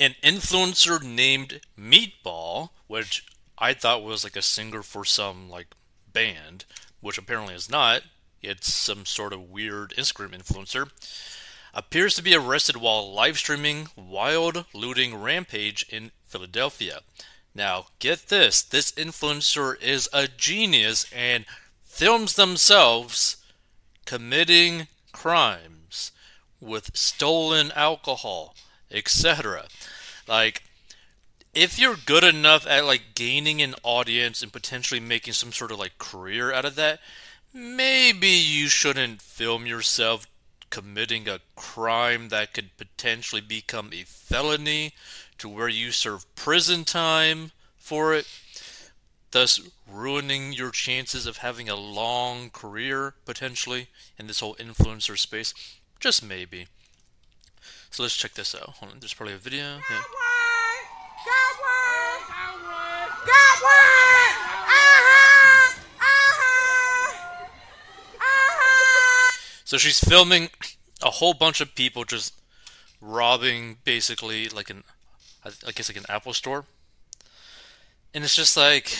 An influencer named Meatball, which I thought was like a singer for some like band, which apparently is not. It's some sort of weird Instagram influencer. Appears to be arrested while live streaming wild looting rampage in Philadelphia. Now, get this this influencer is a genius and films themselves committing crimes with stolen alcohol, etc. Like, if you're good enough at like gaining an audience and potentially making some sort of like career out of that, maybe you shouldn't film yourself committing a crime that could potentially become a felony to where you serve prison time for it, thus ruining your chances of having a long career potentially in this whole influencer space. Just maybe. So let's check this out. Hold on, there's probably a video. Yeah. So she's filming a whole bunch of people just robbing basically like an I guess like an Apple store. And it's just like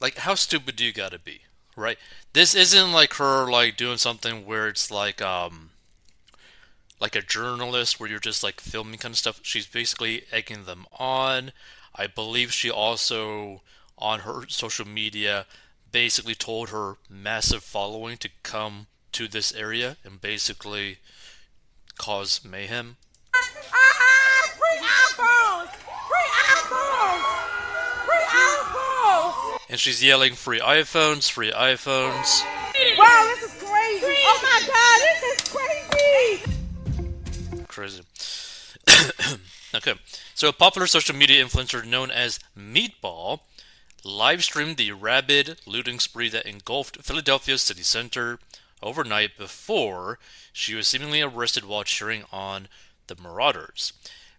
like how stupid do you got to be, right? This isn't like her like doing something where it's like um like a journalist where you're just like filming kind of stuff. She's basically egging them on. I believe she also on her social media basically told her massive following to come to this area and basically cause mayhem. Uh-huh! Free iPhones! Free iPhones! Free iPhones! And she's yelling free iPhones, free iPhones. Wow, this is crazy! Oh my god, this is crazy! Crazy. okay, so a popular social media influencer known as Meatball live streamed the rabid looting spree that engulfed Philadelphia's city center overnight before she was seemingly arrested while cheering on the Marauders.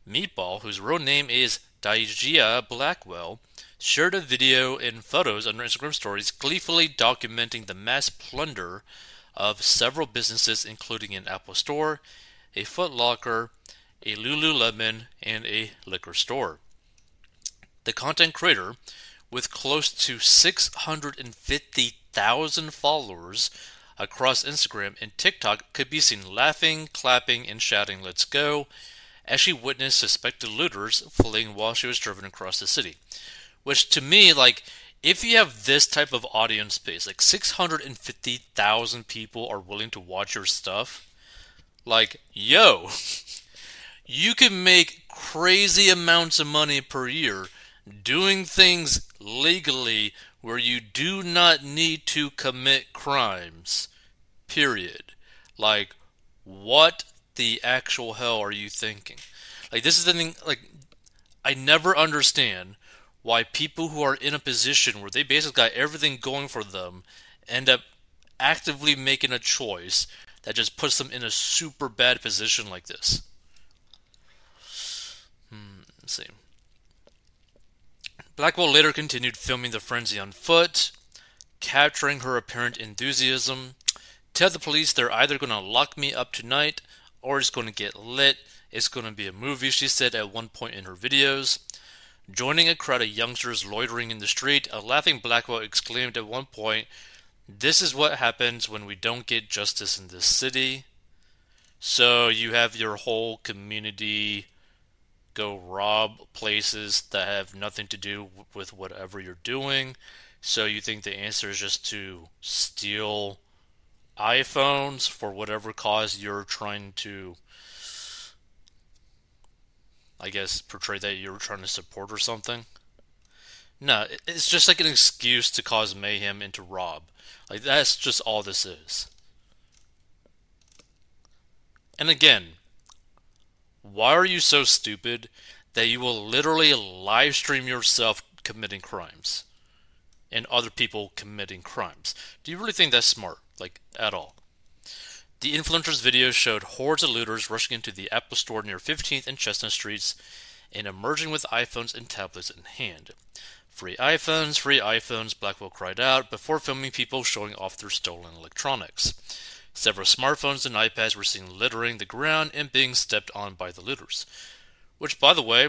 Meatball, whose real name is Daijia Blackwell, shared a video and photos on Instagram stories gleefully documenting the mass plunder of several businesses, including an Apple store, a Foot Locker, a Lululemon, and a liquor store. The content creator, with close to 650,000 followers across Instagram and TikTok, could be seen laughing, clapping, and shouting, Let's go, as she witnessed suspected looters fleeing while she was driven across the city. Which to me, like, if you have this type of audience base, like 650,000 people are willing to watch your stuff, like, yo, you can make crazy amounts of money per year doing things legally where you do not need to commit crimes. Period. Like, what the actual hell are you thinking? Like, this is the thing, like, I never understand why people who are in a position where they basically got everything going for them end up actively making a choice that just puts them in a super bad position like this. Hmm, let's see. Blackwell later continued filming the frenzy on foot, capturing her apparent enthusiasm. Tell the police they're either going to lock me up tonight or it's going to get lit. It's going to be a movie, she said at one point in her videos. Joining a crowd of youngsters loitering in the street, a laughing Blackwell exclaimed at one point, This is what happens when we don't get justice in this city. So you have your whole community go rob places that have nothing to do with whatever you're doing. So you think the answer is just to steal iPhones for whatever cause you're trying to, I guess, portray that you're trying to support or something? No, it's just like an excuse to cause mayhem and to rob. Like, that's just all this is. And again, why are you so stupid that you will literally live stream yourself committing crimes and other people committing crimes? Do you really think that's smart? Like, at all? The influencer's video showed hordes of looters rushing into the Apple store near 15th and Chestnut Streets and emerging with iPhones and tablets in hand. Free iPhones, free iPhones, Blackwell cried out before filming people showing off their stolen electronics. Several smartphones and iPads were seen littering the ground and being stepped on by the looters. Which, by the way,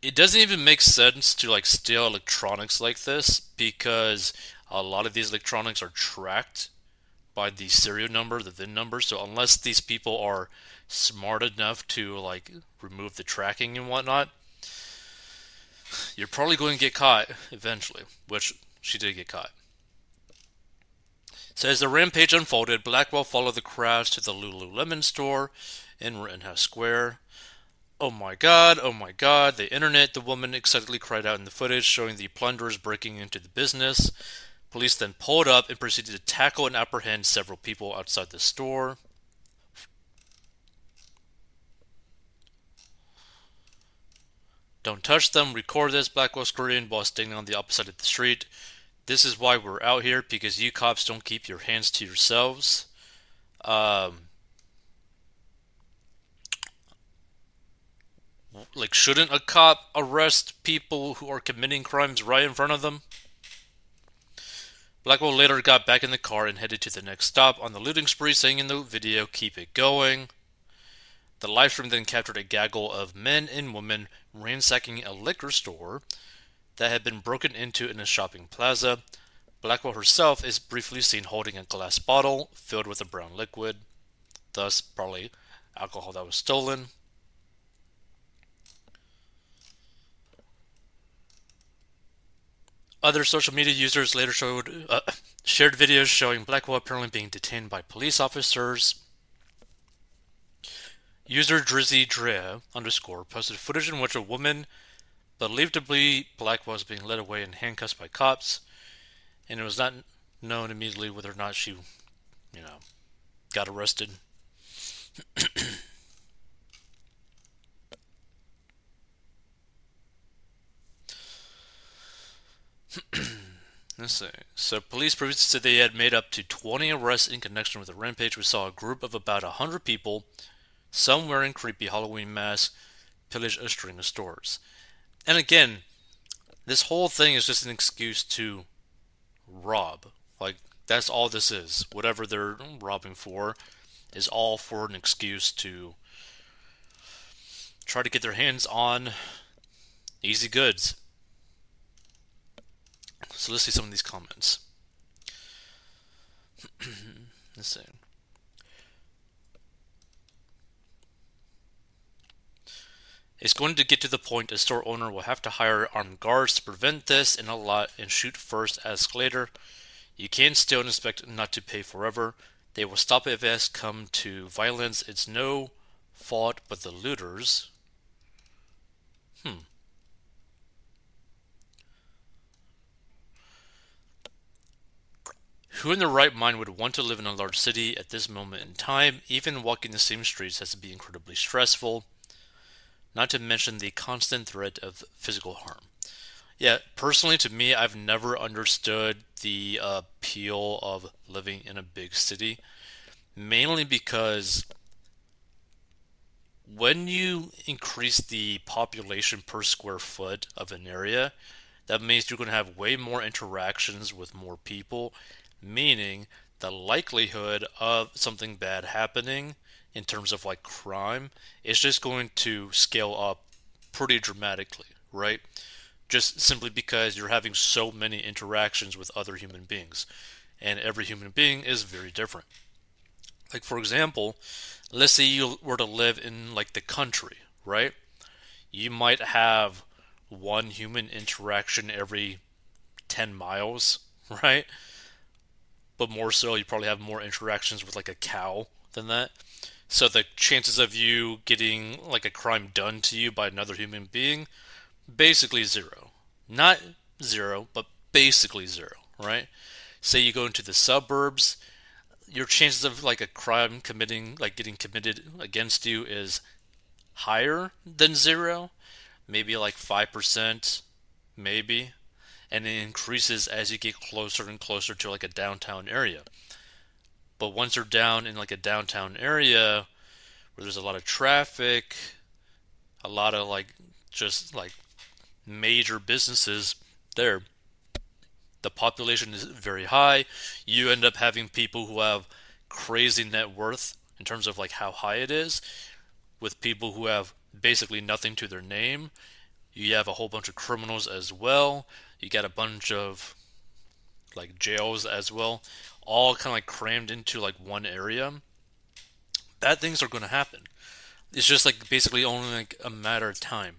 it doesn't even make sense to like steal electronics like this because a lot of these electronics are tracked by the serial number, the VIN number. So unless these people are smart enough to like remove the tracking and whatnot, you're probably going to get caught eventually, which she did get caught. So as the rampage unfolded, Blackwell followed the crowds to the Lululemon store in Rittenhouse Square. Oh my god, oh my god, the internet, the woman excitedly cried out in the footage showing the plunderers breaking into the business. Police then pulled up and proceeded to tackle and apprehend several people outside the store. Don't touch them, record this, Blackwell screamed while standing on the opposite of the street. This is why we're out here, because you cops don't keep your hands to yourselves. Um, like, shouldn't a cop arrest people who are committing crimes right in front of them? Blackwell later got back in the car and headed to the next stop on the looting spree, saying in the video, Keep it going. The live stream then captured a gaggle of men and women ransacking a liquor store that had been broken into in a shopping plaza. Blackwell herself is briefly seen holding a glass bottle filled with a brown liquid, thus, probably alcohol that was stolen. Other social media users later showed uh, shared videos showing Blackwell apparently being detained by police officers User Drizzy Drea underscore posted footage in which a woman believed to be black was being led away in handcuffs by cops, and it was not known immediately whether or not she, you know, got arrested. Let's see. So, police previously said they had made up to 20 arrests in connection with the rampage. We saw a group of about 100 people some wearing creepy Halloween masks, pillage a string of stores. And again, this whole thing is just an excuse to rob. Like, that's all this is. Whatever they're robbing for is all for an excuse to try to get their hands on easy goods. So let's see some of these comments. let's see. It's going to get to the point a store owner will have to hire armed guards to prevent this and a lot and shoot first, ask later. You can't steal expect not to pay forever. They will stop if it come to violence. It's no fault but the looters. Hmm. Who in their right mind would want to live in a large city at this moment in time? Even walking the same streets has to be incredibly stressful not to mention the constant threat of physical harm. Yeah, personally, to me, I've never understood the appeal of living in a big city, mainly because when you increase the population per square foot of an area, that means you're going to have way more interactions with more people, meaning the likelihood of something bad happening in terms of like crime is just going to scale up pretty dramatically, right? Just simply because you're having so many interactions with other human beings. And every human being is very different. Like, for example, let's say you were to live in like the country, right? You might have one human interaction every 10 miles, right? But more so, you probably have more interactions with like a cow than that. So the chances of you getting like a crime done to you by another human being, basically zero. Not zero, but basically zero, right? Say you go into the suburbs, your chances of like a crime committing, like getting committed against you is higher than zero, maybe like 5%, maybe. And it increases as you get closer and closer to like a downtown area. But once you're down in like a downtown area where there's a lot of traffic, a lot of like just like major businesses there, the population is very high. You end up having people who have crazy net worth in terms of like how high it is with people who have basically nothing to their name. You have a whole bunch of criminals as well. You got a bunch of like jails as well, all kind of like crammed into like one area. Bad things are going to happen. It's just like basically only like a matter of time.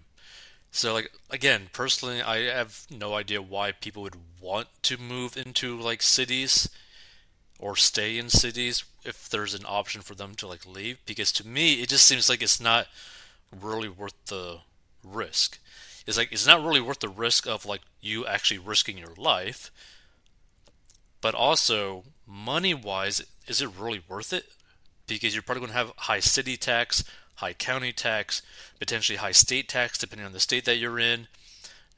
So like again, personally, I have no idea why people would want to move into like cities or stay in cities if there's an option for them to like leave because to me it just seems like it's not really worth the risk. It's like it's not really worth the risk of like you actually risking your life. But also money wise, is it really worth it? Because you're probably going to have high city tax, high county tax, potentially high state tax depending on the state that you're in.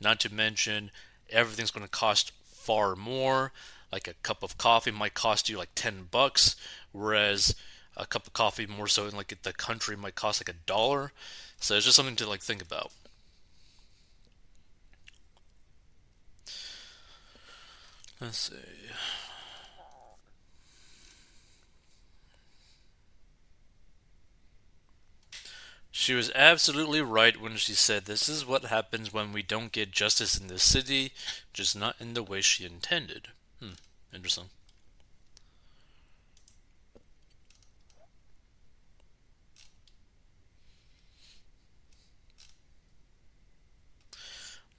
Not to mention everything's going to cost far more. Like a cup of coffee might cost you like 10 bucks, whereas a cup of coffee more so in like the country might cost like a dollar. So it's just something to like think about. Let's see. She was absolutely right when she said this is what happens when we don't get justice in this city, just not in the way she intended. Hmm, interesting.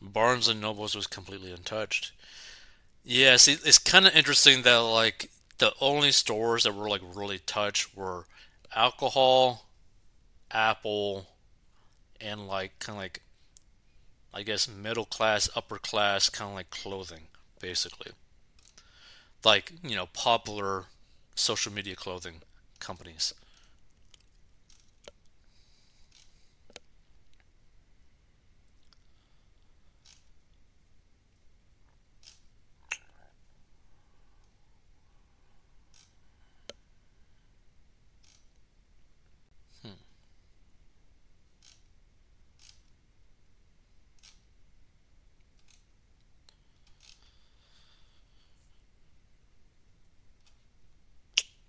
Barnes and Nobles was completely untouched. Yeah, see, it's kind of interesting that like the only stores that were like really touched were alcohol, Apple, and like kind of like I guess middle class, upper class, kind of like clothing, basically. Like you know, popular social media clothing companies.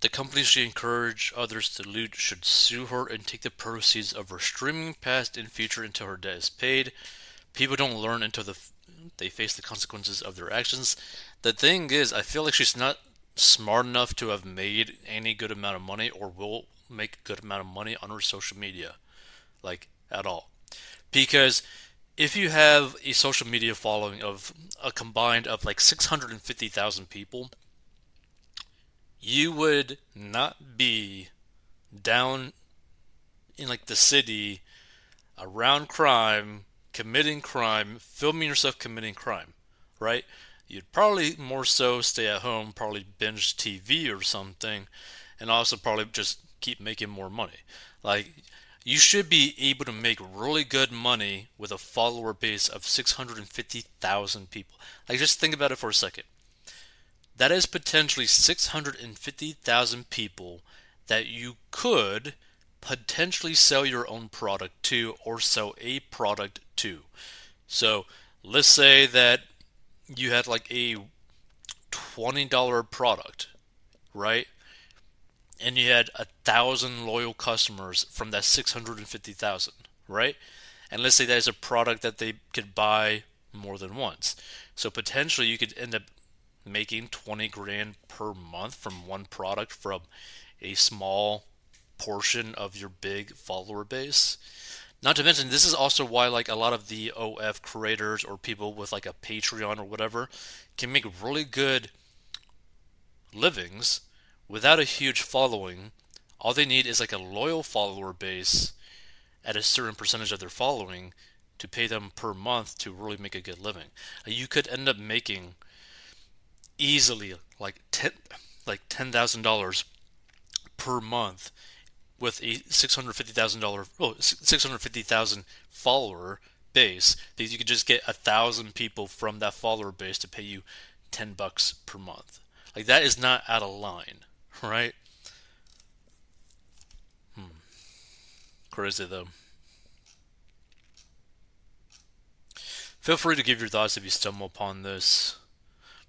The company she encouraged others to loot should sue her and take the proceeds of her streaming past and future until her debt is paid. People don't learn until the, they face the consequences of their actions. The thing is, I feel like she's not smart enough to have made any good amount of money or will make a good amount of money on her social media. Like, at all. Because if you have a social media following of a combined of like 650,000 people, you would not be down in like the city around crime, committing crime, filming yourself committing crime, right? You'd probably more so stay at home, probably binge TV or something, and also probably just keep making more money. Like, you should be able to make really good money with a follower base of 650,000 people. Like, just think about it for a second. That is potentially 650,000 people that you could potentially sell your own product to or sell a product to. So let's say that you had like a $20 product, right? And you had a thousand loyal customers from that 650,000, right? And let's say that is a product that they could buy more than once. So potentially you could end up making 20 grand per month from one product from a small portion of your big follower base. Not to mention, this is also why like a lot of the OF creators or people with like a Patreon or whatever can make really good livings without a huge following. All they need is like a loyal follower base at a certain percentage of their following to pay them per month to really make a good living. You could end up making easily like ten like ten thousand dollars per month with a six hundred fifty thousand dollar oh six hundred fifty thousand follower base that you could just get a thousand people from that follower base to pay you ten bucks per month. Like that is not out of line, right? Hmm. Crazy though. Feel free to give your thoughts if you stumble upon this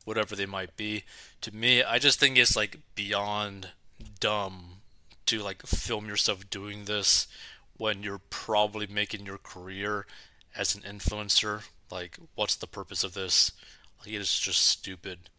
whatever they might be. To me, I just think it's like beyond dumb to like film yourself doing this when you're probably making your career as an influencer. Like, what's the purpose of this? Like, it is just stupid.